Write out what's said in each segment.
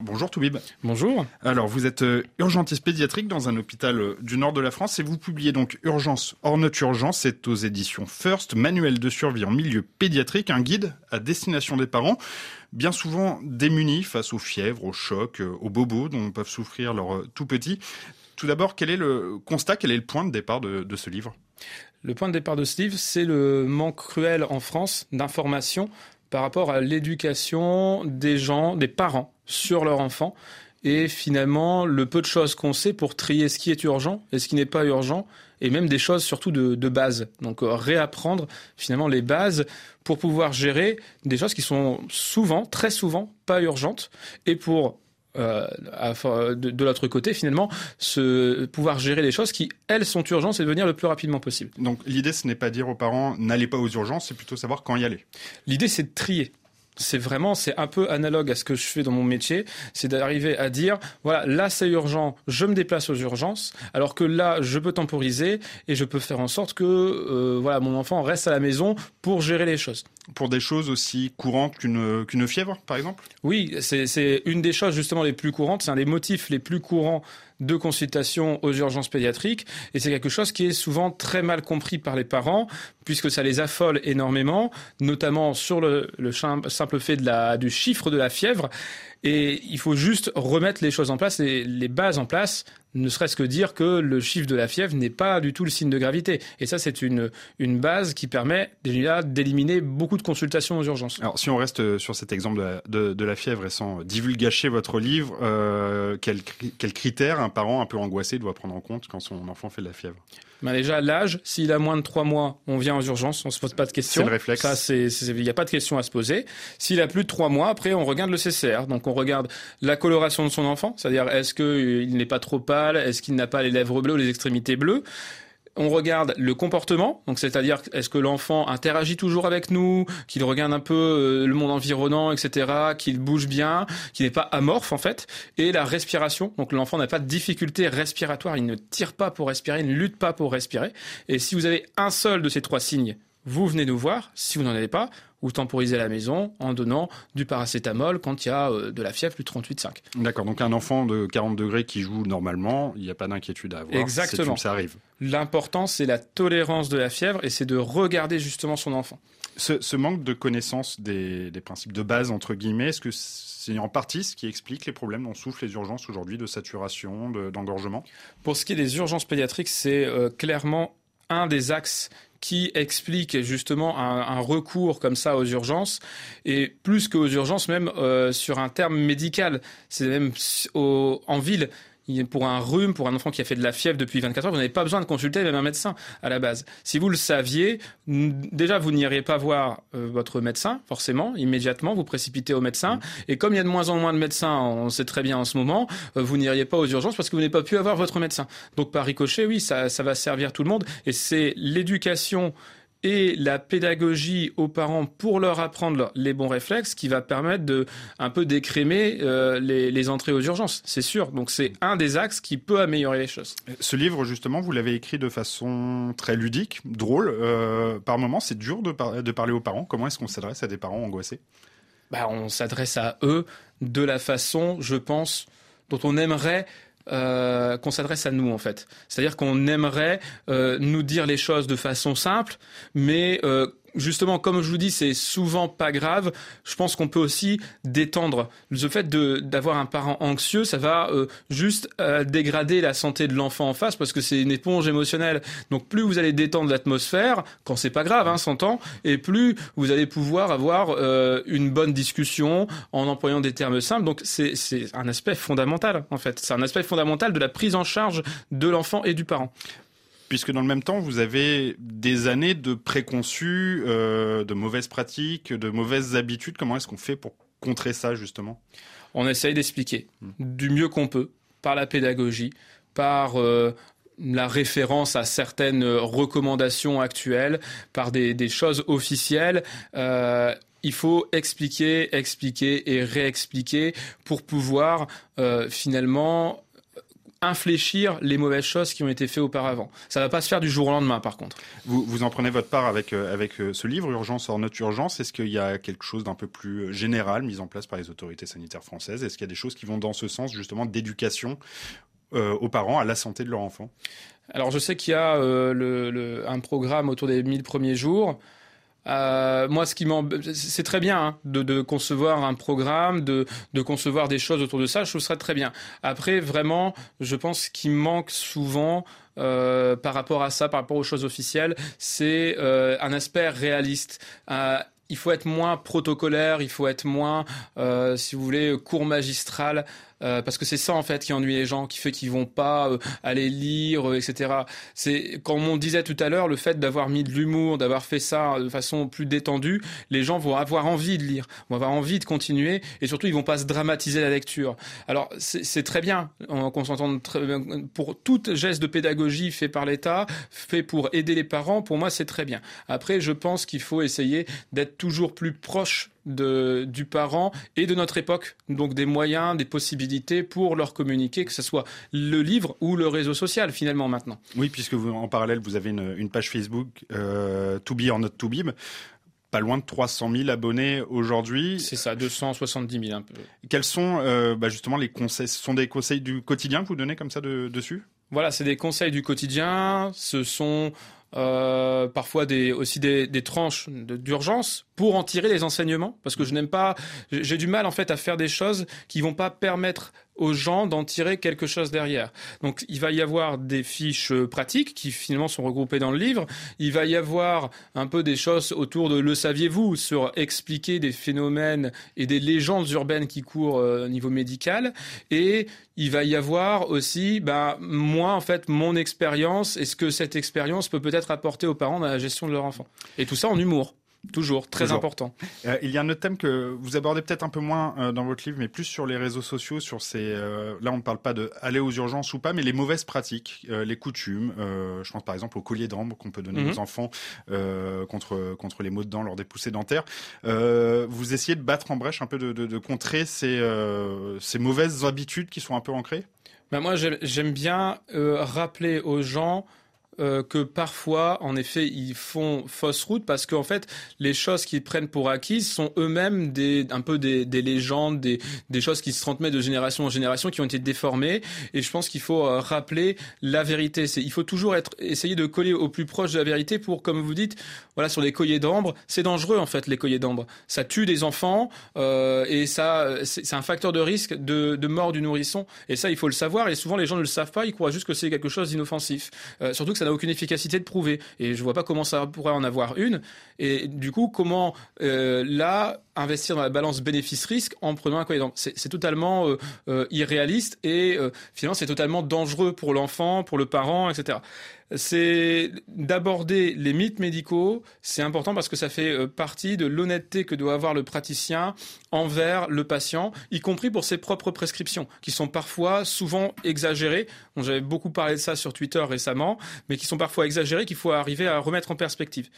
Bonjour Toubib. Bonjour. Alors vous êtes euh, urgentiste pédiatrique dans un hôpital euh, du nord de la France et vous publiez donc Urgence hors notre urgence, c'est aux éditions First, manuel de survie en milieu pédiatrique, un guide à destination des parents, bien souvent démunis face aux fièvres, aux chocs, euh, aux bobos dont peuvent souffrir leurs tout petits. Tout d'abord, quel est le constat, quel est le point de départ de, de ce livre? Le point de départ de ce livre, c'est le manque cruel en France d'informations par rapport à l'éducation des gens, des parents sur leur enfant et finalement le peu de choses qu'on sait pour trier ce qui est urgent et ce qui n'est pas urgent et même des choses surtout de, de base. Donc euh, réapprendre finalement les bases pour pouvoir gérer des choses qui sont souvent, très souvent, pas urgentes et pour euh, de, de l'autre côté, finalement, se, pouvoir gérer les choses qui, elles, sont urgentes et venir le plus rapidement possible. Donc l'idée, ce n'est pas dire aux parents n'allez pas aux urgences, c'est plutôt savoir quand y aller. L'idée, c'est de trier c'est vraiment, c'est un peu analogue à ce que je fais dans mon métier, c'est d'arriver à dire, voilà, là c'est urgent, je me déplace aux urgences, alors que là je peux temporiser et je peux faire en sorte que, euh, voilà, mon enfant reste à la maison pour gérer les choses. Pour des choses aussi courantes qu'une qu'une fièvre, par exemple? Oui, c'est une des choses justement les plus courantes, c'est un des motifs les plus courants de consultation aux urgences pédiatriques et c'est quelque chose qui est souvent très mal compris par les parents puisque ça les affole énormément, notamment sur le, le simple fait de la, du chiffre de la fièvre. Et il faut juste remettre les choses en place, les, les bases en place, ne serait-ce que dire que le chiffre de la fièvre n'est pas du tout le signe de gravité. Et ça, c'est une, une base qui permet déjà d'éliminer beaucoup de consultations aux urgences. Alors, si on reste sur cet exemple de la, de, la fièvre et sans divulgacher votre livre, euh, quels quel critères un parent un peu angoissé doit prendre en compte quand son enfant fait de la fièvre? Ben déjà, l'âge, s'il a moins de trois mois, on vient aux urgences, on se pose pas de questions. C'est le réflexe. Ça, c'est, il n'y a pas de questions à se poser. S'il a plus de trois mois, après, on regarde le CCR. Donc, on regarde la coloration de son enfant, c'est-à-dire est-ce qu'il n'est pas trop pâle, est-ce qu'il n'a pas les lèvres bleues, les extrémités bleues? On regarde le comportement, donc c'est-à-dire est-ce que l'enfant interagit toujours avec nous, qu'il regarde un peu euh, le monde environnant, etc., qu'il bouge bien, qu'il n'est pas amorphe en fait, et la respiration. Donc l'enfant n'a pas de difficulté respiratoire, il ne tire pas pour respirer, il ne lutte pas pour respirer. Et si vous avez un seul de ces trois signes, vous venez nous voir. Si vous n'en avez pas, ou temporiser à la maison en donnant du paracétamol quand il y a euh, de la fièvre plus de 38,5. D'accord, donc un enfant de 40 degrés qui joue normalement, il n'y a pas d'inquiétude à avoir. Exactement. Ça arrive. L'important, c'est la tolérance de la fièvre et c'est de regarder justement son enfant. Ce, ce manque de connaissance des, des, principes de base, entre guillemets, est-ce que c'est en partie ce qui explique les problèmes dont souffrent les urgences aujourd'hui de saturation, d'engorgement? Pour ce qui est des urgences pédiatriques, c'est euh, clairement un des axes qui explique justement un, recours comme ça aux urgences et plus qu'aux urgences même euh, sur un terme médical. C'est même en ville pour un rhume, pour un enfant qui a fait de la fièvre depuis 24 heures, vous n'avez pas besoin de consulter même un médecin à la base. Si vous le saviez, déjà vous n'iriez pas voir euh, votre médecin forcément immédiatement, vous précipitez au médecin. Mmh. Et comme il y a de moins en moins de médecins, on sait très bien en ce moment, euh, vous n'iriez pas aux urgences parce que vous n'avez pas pu avoir votre médecin. Donc par ricochet, oui, ça, ça va servir tout le monde. Et c'est l'éducation et la pédagogie aux parents pour leur apprendre les bons réflexes qui va permettre de un peu d'écrémer euh, les, les, entrées aux urgences, c'est sûr. Donc c'est un des axes qui peut améliorer les choses. Ce livre justement, vous l'avez écrit de façon très ludique, drôle. Euh, par moments, c'est dur de, par de, parler aux parents. Comment est-ce qu'on s'adresse à des parents angoissés? Bah, on s'adresse à eux de la façon, je pense, dont on aimerait euh, qu'on s'adresse à nous en fait. C'est-à-dire qu'on aimerait euh, nous dire les choses de façon simple, mais euh, justement, comme je vous dis, c'est souvent pas grave. Je pense qu'on peut aussi détendre. Le fait d'avoir un parent anxieux, ça va euh, juste euh, dégrader la santé de l'enfant en face parce que c'est une éponge émotionnelle. Donc plus vous allez détendre l'atmosphère, quand c'est pas grave, hein, s'entend, et plus vous allez pouvoir avoir euh, une bonne discussion en employant des termes simples. Donc c'est un aspect fondamental en fait. C'est un aspect fondamental de la prise en charge de l'enfant et du parent puisque dans le même temps, vous avez des années de préconçus, euh, de mauvaises pratiques, de mauvaises habitudes. Comment est-ce qu'on fait pour contrer ça, justement? On essaye d'expliquer du mieux qu'on peut, par la pédagogie, par euh, la référence à certaines recommandations actuelles, par des, choses officielles. Euh, il faut expliquer, expliquer et réexpliquer pour pouvoir finalement infléchir les mauvaises choses qui ont été faites auparavant. Ça va pas se faire du jour au lendemain, par contre. Vous, vous en prenez votre part avec, euh, avec euh, ce livre, Urgence hors notre urgence. Est-ce qu'il y a quelque chose d'un peu plus général mis en place par les autorités sanitaires françaises? Est-ce qu'il y a des choses qui vont dans ce sens, justement, d'éducation aux parents à la santé de leur enfant Alors, je sais qu'il y a le, un programme autour des 1000 premiers jours. Euh, moi, ce qui c'est très bien hein, de, de, concevoir un programme, de, de, concevoir des choses autour de ça. Je trouve ça très bien. Après, vraiment, je pense qu'il manque souvent. Euh, par rapport à ça, par rapport aux choses officielles, c'est euh, un aspect réaliste. Euh, il faut être moins protocolaire, il faut être moins, euh, si vous voulez, cours magistral. Euh, parce que c'est ça en fait qui ennuie les gens, qui fait qu'ils vont pas euh, aller lire, euh, etc. C'est comme on disait tout à l'heure, le fait d'avoir mis de l'humour, d'avoir fait ça de façon plus détendue, les gens vont avoir envie de lire, vont avoir envie de continuer, et surtout ils vont pas se dramatiser la lecture. Alors c'est très bien qu'on s'entende pour tout geste de pédagogie fait par l'État, fait pour aider les parents. Pour moi c'est très bien. Après je pense qu'il faut essayer d'être toujours plus proche de, du parent et de notre époque, donc des moyens, des possibilités pour leur communiquer, que ce soit le livre ou le réseau social finalement maintenant. Oui, puisque vous, en parallèle, vous avez une, une page Facebook, euh, To Be or Not To Be, pas loin de 300 000 abonnés aujourd'hui. C'est ça, 270 000 un peu. Quels sont euh, bah justement les conseils Ce sont des conseils du quotidien que vous donnez comme ça de, dessus? Voilà, c'est des conseils du quotidien. Ce sont euh, parfois des, aussi des, des tranches d'urgence pour en tirer les enseignements, parce que je n'aime pas, j'ai du mal en fait à faire des choses qui vont pas permettre aux gens d'en tirer quelque chose derrière. Donc il va y avoir des fiches euh, pratiques qui finalement sont regroupées dans le livre. Il va y avoir un peu des choses autour de le saviez-vous sur expliquer des phénomènes et des légendes urbaines qui courent euh, au niveau médical. Et il va y avoir aussi, ben, moi en fait, mon expérience et ce que cette expérience peut peut-être apporter aux parents dans la gestion de leur enfant. Et tout ça en humour. Toujours, très important. Euh, il y a un autre thème que vous abordez peut-être un peu moins euh, dans votre livre, mais plus sur les réseaux sociaux, sur ces. Euh, là, on ne parle pas de aller aux urgences ou pas, mais les mauvaises pratiques, les coutumes. je pense par exemple au collier d'ambre qu'on peut donner mhm. aux enfants contre contre les maux de dents lors des poussées dentaires. vous essayez de battre en brèche un peu de, de, de contrer ces ces mauvaises habitudes qui sont un peu ancrées? Ben moi, j'aime bien rappeler aux gens euh, que parfois, en effet, ils font fausse route parce qu'en fait, les choses qu'ils prennent pour acquises sont eux-mêmes un peu des, des légendes, des, des, choses qui se transmettent de génération en génération, qui ont été déformées. Et je pense qu'il faut euh, rappeler la vérité. Il faut toujours être, essayer de coller au plus proche de la vérité pour, comme vous dites, voilà, sur les colliers d'ambre, c'est dangereux en fait les colliers d'ambre. Ça tue des enfants euh, et ça, c'est, un facteur de risque de, de, mort du nourrisson. Et ça, il faut le savoir. Et souvent, les gens ne le savent pas. Ils croient juste que c'est quelque chose d'inoffensif. Euh, surtout ça aucune efficacité de prouver. Et je vois pas comment ça pourrait en avoir une. Et du coup, comment euh, là investir dans la balance bénéfice-risque en prenant un collier C'est totalement euh, euh, irréaliste et finalement c'est totalement dangereux pour l'enfant, pour le parent, etc c'est d'aborder les mythes médicaux. C'est important parce que ça fait euh, partie de l'honnêteté que doit avoir le praticien envers le patient, y compris pour ses propres prescriptions, qui sont parfois souvent exagérées. J'avais beaucoup parlé de ça sur Twitter récemment, mais qui sont parfois exagérées, qu'il faut arriver à remettre en perspective.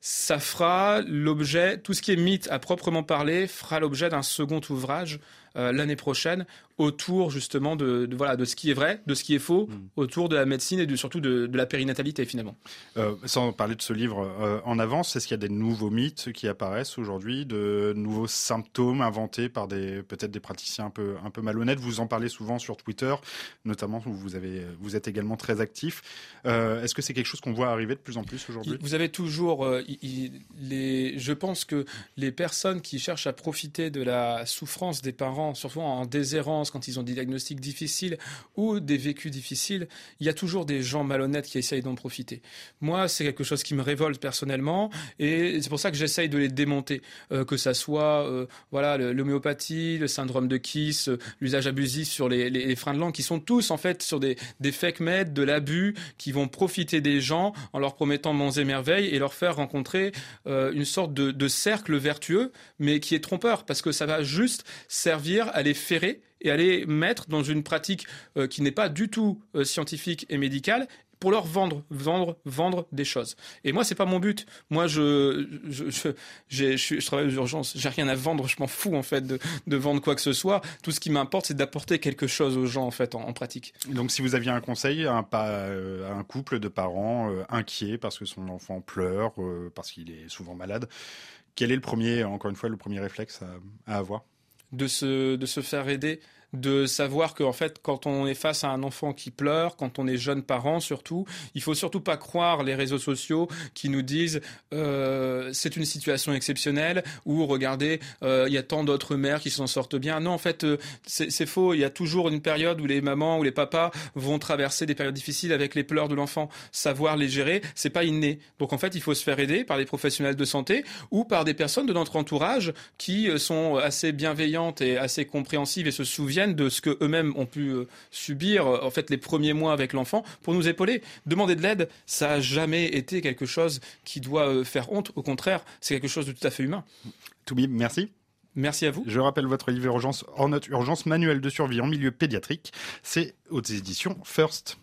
Ça fera l'objet, tout ce qui est mythe à proprement parler, fera l'objet d'un second ouvrage euh, l'année prochaine autour justement de, voilà de ce qui est vrai, de ce qui est faux, mm. autour de la médecine et surtout de, la périnatalité finalement. Euh, sans parler de ce livre euh, en avance, est-ce qu'il y a des nouveaux mythes qui apparaissent aujourd'hui, de nouveaux symptômes inventés par des peut-être des praticiens un peu un peu malhonnêtes? Vous en parlez souvent sur Twitter, notamment où vous avez vous êtes également très actif. Euh, est-ce que c'est quelque chose qu'on voit arriver de plus en plus aujourd'hui? Vous avez toujours les. Je pense que les personnes qui cherchent à profiter de la souffrance des parents, surtout en déshérence quand ils ont des diagnostics difficiles ou des vécus difficiles, il y a toujours des gens malhonnêtes qui essayent d'en profiter. Moi, c'est quelque chose qui me révolte personnellement et c'est pour ça que j'essaye de les démonter, euh, que ça soit euh, voilà l'homéopathie, le syndrome de Kiss, euh, l'usage abusif sur les, freins de langue, qui sont tous en fait sur des, fake med, de l'abus, qui vont profiter des gens en leur promettant monts et merveilles et leur faire rencontrer une sorte de cercle vertueux, mais qui est trompeur parce que ça va juste servir à les ferrer et aller mettre dans une pratique euh, qui n'est pas du tout euh, scientifique et médicale pour leur vendre, vendre, vendre des choses. Et moi, c'est pas mon but. Moi, je, je, je, je, travaille aux urgences. J'ai rien à vendre. Je m'en fous en fait de, vendre quoi que ce soit. Tout ce qui m'importe, c'est d'apporter quelque chose aux gens en fait en, pratique. Donc, si vous aviez un conseil à un, euh, un couple de parents inquiets parce que son enfant pleure, parce qu'il est souvent malade, quel est le premier, encore une fois, le premier réflexe à avoir? De se, de se faire aider de savoir qu'en fait, quand on est face à un enfant qui pleure, quand on est jeune parent surtout, il faut surtout pas croire les réseaux sociaux qui nous disent euh, c'est une situation exceptionnelle ou regardez, euh, il y a tant d'autres mères qui s'en sortent bien. Non, en fait, euh, c'est faux. Il y a toujours une période où les mamans ou les papas vont traverser des périodes difficiles avec les pleurs de l'enfant. Savoir les gérer, c'est pas inné. Donc en fait, il faut se faire aider par des professionnels de santé ou par des personnes de notre entourage qui sont assez bienveillantes et assez compréhensives et se souviennent de ce que eux-mêmes ont pu euh, subir euh, en fait les premiers mois avec l'enfant pour nous épauler. Demander de l'aide, ça a jamais été quelque chose qui doit euh, faire honte. Au contraire, c'est quelque chose de tout à fait humain. Toubib, merci. Merci à vous. Je rappelle votre livre Urgence hors note urgence manuel de survie en milieu pédiatrique. C'est aux éditions First.